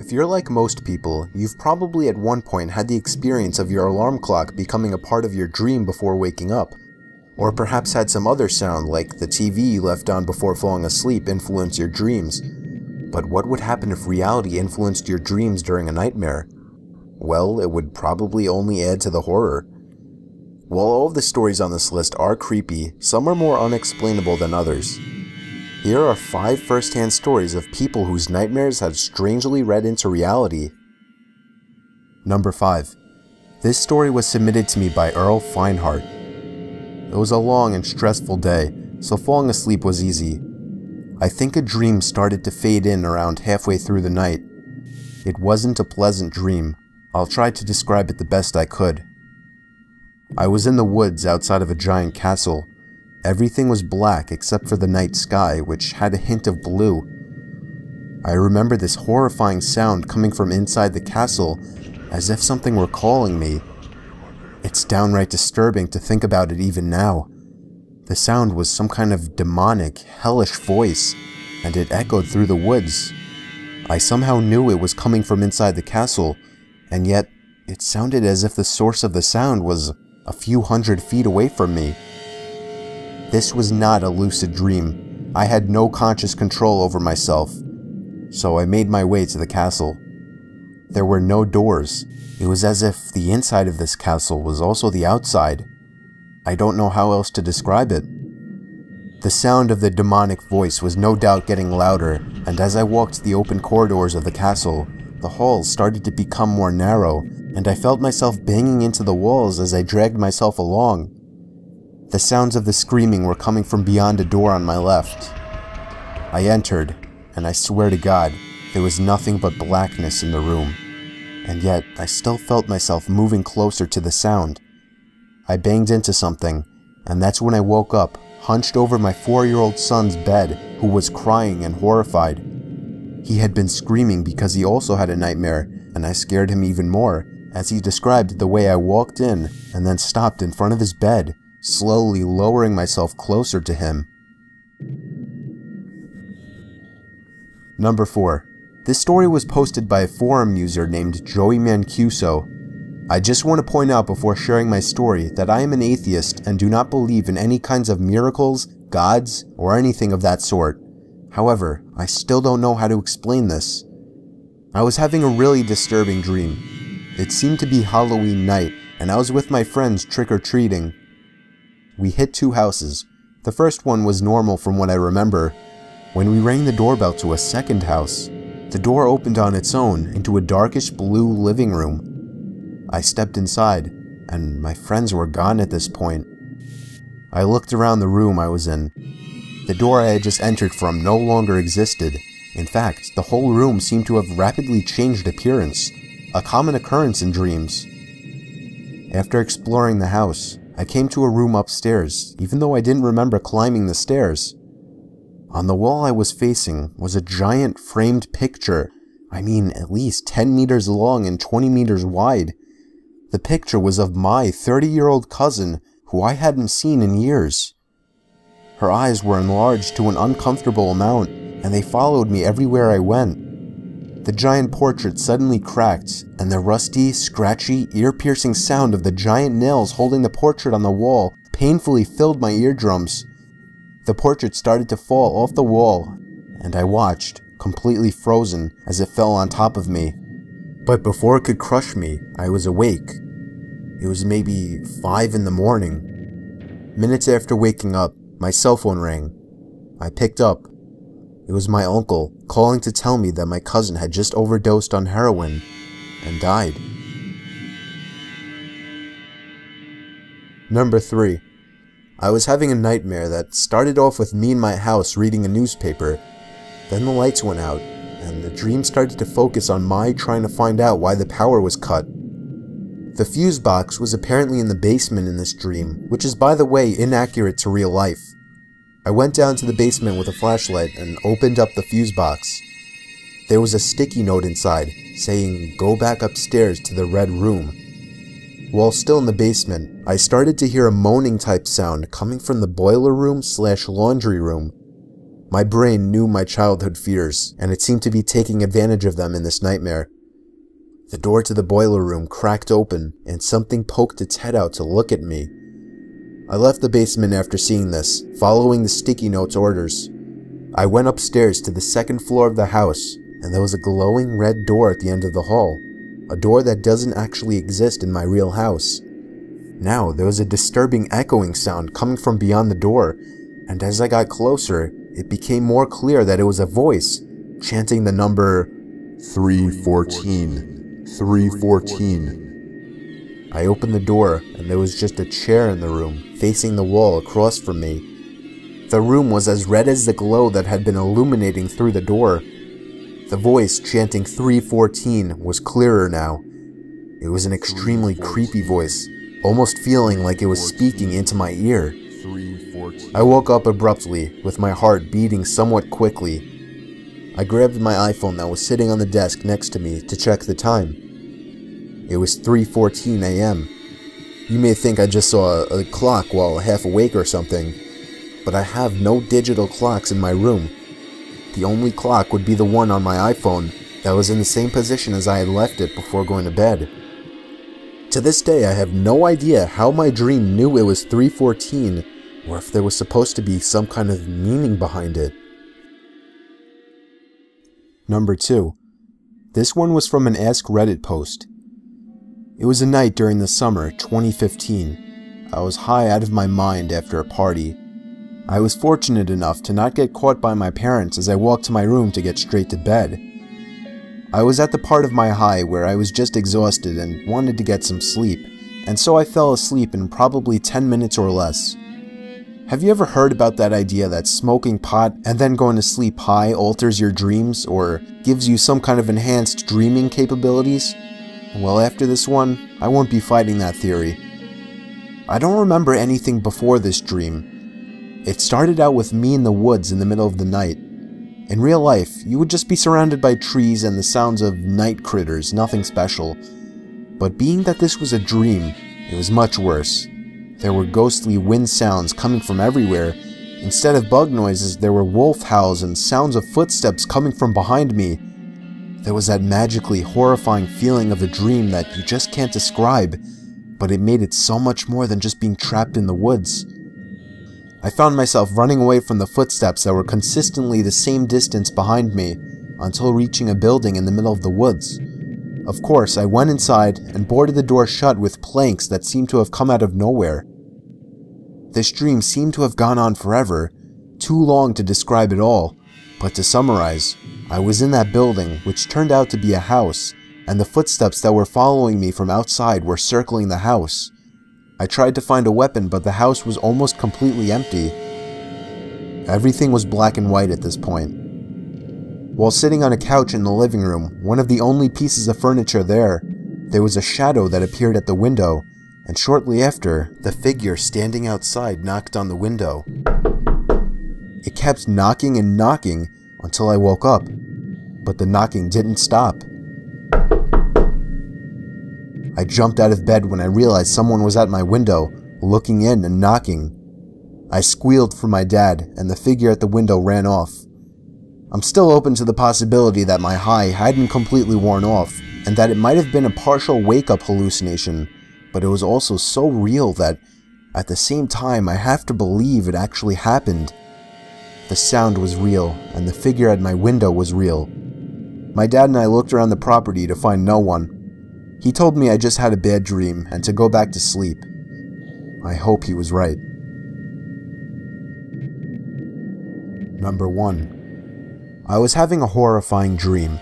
If you're like most people, you've probably at one point had the experience of your alarm clock becoming a part of your dream before waking up. Or perhaps had some other sound like the TV you left on before falling asleep influence your dreams. But what would happen if reality influenced your dreams during a nightmare? Well, it would probably only add to the horror. While all of the stories on this list are creepy, some are more unexplainable than others. Here are five first-hand stories of people whose nightmares have strangely read into reality. Number 5. This story was submitted to me by Earl Feinhardt. It was a long and stressful day, so falling asleep was easy. I think a dream started to fade in around halfway through the night. It wasn't a pleasant dream. I'll try to describe it the best I could. I was in the woods outside of a giant castle, Everything was black except for the night sky, which had a hint of blue. I remember this horrifying sound coming from inside the castle, as if something were calling me. It's downright disturbing to think about it even now. The sound was some kind of demonic, hellish voice, and it echoed through the woods. I somehow knew it was coming from inside the castle, and yet it sounded as if the source of the sound was a few hundred feet away from me. This was not a lucid dream. I had no conscious control over myself, so I made my way to the castle. There were no doors. It was as if the inside of this castle was also the outside. I don't know how else to describe it. The sound of the demonic voice was no doubt getting louder, and as I walked the open corridors of the castle, the halls started to become more narrow, and I felt myself banging into the walls as I dragged myself along. The sounds of the screaming were coming from beyond a door on my left. I entered, and I swear to God, there was nothing but blackness in the room. And yet, I still felt myself moving closer to the sound. I banged into something, and that's when I woke up, hunched over my four year old son's bed, who was crying and horrified. He had been screaming because he also had a nightmare, and I scared him even more, as he described the way I walked in and then stopped in front of his bed slowly lowering myself closer to him. Number 4. This story was posted by a forum user named Joey Mancuso. I just want to point out before sharing my story that I am an atheist and do not believe in any kinds of miracles, gods, or anything of that sort. However, I still don't know how to explain this. I was having a really disturbing dream. It seemed to be Halloween night, and I was with my friends trick-or-treating we hit two houses. The first one was normal from what I remember. When we rang the doorbell to a second house, the door opened on its own into a darkish blue living room. I stepped inside, and my friends were gone at this point. I looked around the room I was in. The door I had just entered from no longer existed. In fact, the whole room seemed to have rapidly changed appearance, a common occurrence in dreams. After exploring the house, I came to a room upstairs, even though I didn't remember climbing the stairs. On the wall I was facing was a giant framed picture, I mean at least 10 meters long and 20 meters wide. The picture was of my 30 year old cousin, who I hadn't seen in years. Her eyes were enlarged to an uncomfortable amount, and they followed me everywhere I went. The giant portrait suddenly cracked, and the rusty, scratchy, ear-piercing sound of the giant nails holding the portrait on the wall painfully filled my eardrums. The portrait started to fall off the wall, and I watched, completely frozen, as it fell on top of me. But before it could crush me, I was awake. It was maybe 5 in the morning. Minutes after waking up, my cell phone rang. I picked up it was my uncle calling to tell me that my cousin had just overdosed on heroin and died. Number 3. I was having a nightmare that started off with me in my house reading a newspaper. Then the lights went out, and the dream started to focus on my trying to find out why the power was cut. The fuse box was apparently in the basement in this dream, which is by the way inaccurate to real life. I went down to the basement with a flashlight and opened up the fuse box. There was a sticky note inside saying, go back upstairs to the red room. While still in the basement, I started to hear a moaning type sound coming from the boiler room slash laundry room. My brain knew my childhood fears, and it seemed to be taking advantage of them in this nightmare. The door to the boiler room cracked open, and something poked its head out to look at me. I left the basement after seeing this, following the sticky notes orders. I went upstairs to the second floor of the house, and there was a glowing red door at the end of the hall, a door that doesn't actually exist in my real house. Now, there was a disturbing echoing sound coming from beyond the door, and as I got closer, it became more clear that it was a voice chanting the number 314. 314. I opened the door, and there was just a chair in the room, facing the wall across from me. The room was as red as the glow that had been illuminating through the door. The voice chanting 314 was clearer now. It was an extremely creepy voice, almost feeling like it was speaking into my ear. I woke up abruptly, with my heart beating somewhat quickly. I grabbed my iPhone that was sitting on the desk next to me to check the time. It was 3:14 a.m. You may think I just saw a, a clock while half awake or something, but I have no digital clocks in my room. The only clock would be the one on my iPhone that was in the same position as I had left it before going to bed. To this day, I have no idea how my dream knew it was 314 or if there was supposed to be some kind of meaning behind it. Number 2. This one was from an Ask Reddit post. It was a night during the summer 2015. I was high out of my mind after a party I was fortunate enough to not get caught by my parents as I walked to my room to get straight to bed. I was at the part of my high where I was just exhausted and wanted to get some sleep, and so I fell asleep in probably 10 minutes or less. Have you ever heard about that idea that smoking pot and then going to sleep high alters your dreams or gives you some kind of enhanced dreaming capabilities? Well, after this one, I won't be fighting that theory. I don't remember anything before this dream, it started out with me in the woods in the middle of the night. In real life, you would just be surrounded by trees and the sounds of night critters, nothing special. But being that this was a dream, it was much worse. There were ghostly wind sounds coming from everywhere. Instead of bug noises, there were wolf howls and sounds of footsteps coming from behind me. There was that magically horrifying feeling of a dream that you just can't describe, but it made it so much more than just being trapped in the woods. I found myself running away from the footsteps that were consistently the same distance behind me until reaching a building in the middle of the woods. Of course, I went inside and boarded the door shut with planks that seemed to have come out of nowhere. This dream seemed to have gone on forever, too long to describe it all, but to summarize, I was in that building, which turned out to be a house, and the footsteps that were following me from outside were circling the house. I tried to find a weapon, but the house was almost completely empty. Everything was black and white at this point. While sitting on a couch in the living room, one of the only pieces of furniture there, there was a shadow that appeared at the window, and shortly after, the figure standing outside knocked on the window. It kept knocking and knocking until I woke up, but the knocking didn't stop. I jumped out of bed when I realized someone was at my window, looking in and knocking. I squealed for my dad, and the figure at the window ran off. I'm still open to the possibility that my high hadn't completely worn off, and that it might have been a partial wake up hallucination, but it was also so real that, at the same time, I have to believe it actually happened. The sound was real, and the figure at my window was real. My dad and I looked around the property to find no one, he told me I just had a bad dream and to go back to sleep. I hope he was right. Number 1. I was having a horrifying dream,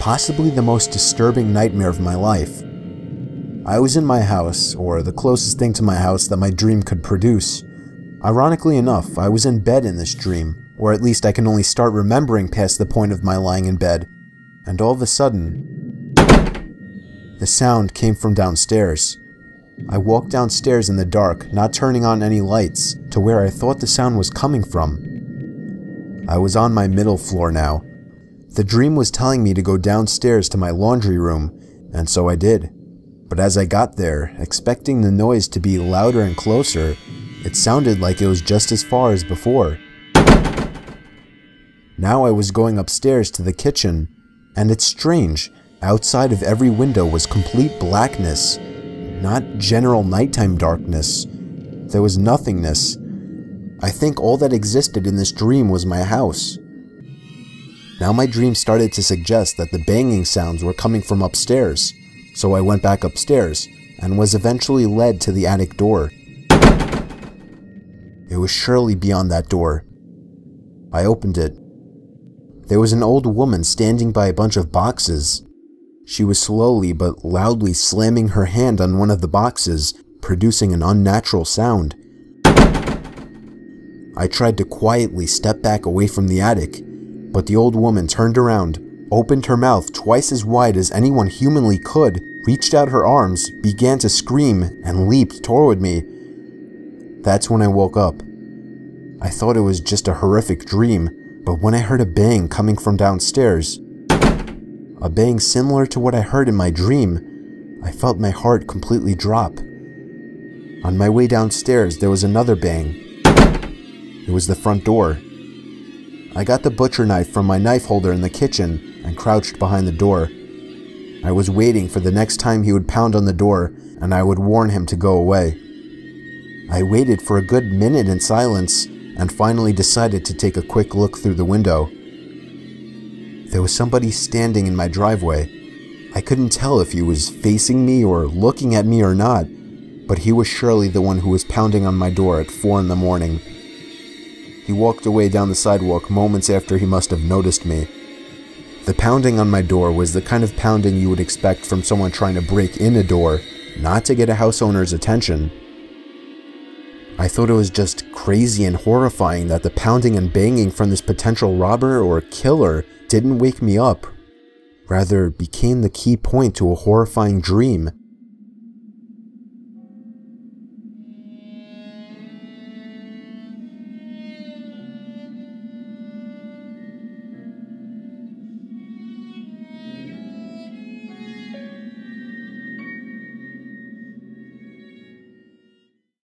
possibly the most disturbing nightmare of my life. I was in my house, or the closest thing to my house that my dream could produce. Ironically enough, I was in bed in this dream, or at least I can only start remembering past the point of my lying in bed, and all of a sudden, the sound came from downstairs. I walked downstairs in the dark, not turning on any lights, to where I thought the sound was coming from. I was on my middle floor now. The dream was telling me to go downstairs to my laundry room, and so I did. But as I got there, expecting the noise to be louder and closer, it sounded like it was just as far as before. Now I was going upstairs to the kitchen, and it's strange, outside of every window was complete blackness, not general nighttime darkness. There was nothingness. I think all that existed in this dream was my house. Now my dream started to suggest that the banging sounds were coming from upstairs, so I went back upstairs and was eventually led to the attic door. It was surely beyond that door. I opened it. There was an old woman standing by a bunch of boxes. She was slowly but loudly slamming her hand on one of the boxes, producing an unnatural sound. I tried to quietly step back away from the attic, but the old woman turned around, opened her mouth twice as wide as anyone humanly could, reached out her arms, began to scream, and leaped toward me. That's when I woke up. I thought it was just a horrific dream, but when I heard a bang coming from downstairs, a bang similar to what I heard in my dream, I felt my heart completely drop. On my way downstairs, there was another bang. It was the front door. I got the butcher knife from my knife holder in the kitchen and crouched behind the door. I was waiting for the next time he would pound on the door and I would warn him to go away. I waited for a good minute in silence and finally decided to take a quick look through the window. There was somebody standing in my driveway. I couldn't tell if he was facing me or looking at me or not, but he was surely the one who was pounding on my door at 4 in the morning. He walked away down the sidewalk moments after he must have noticed me. The pounding on my door was the kind of pounding you would expect from someone trying to break in a door, not to get a house owner's attention. I thought it was just crazy and horrifying that the pounding and banging from this potential robber or killer didn't wake me up, rather became the key point to a horrifying dream.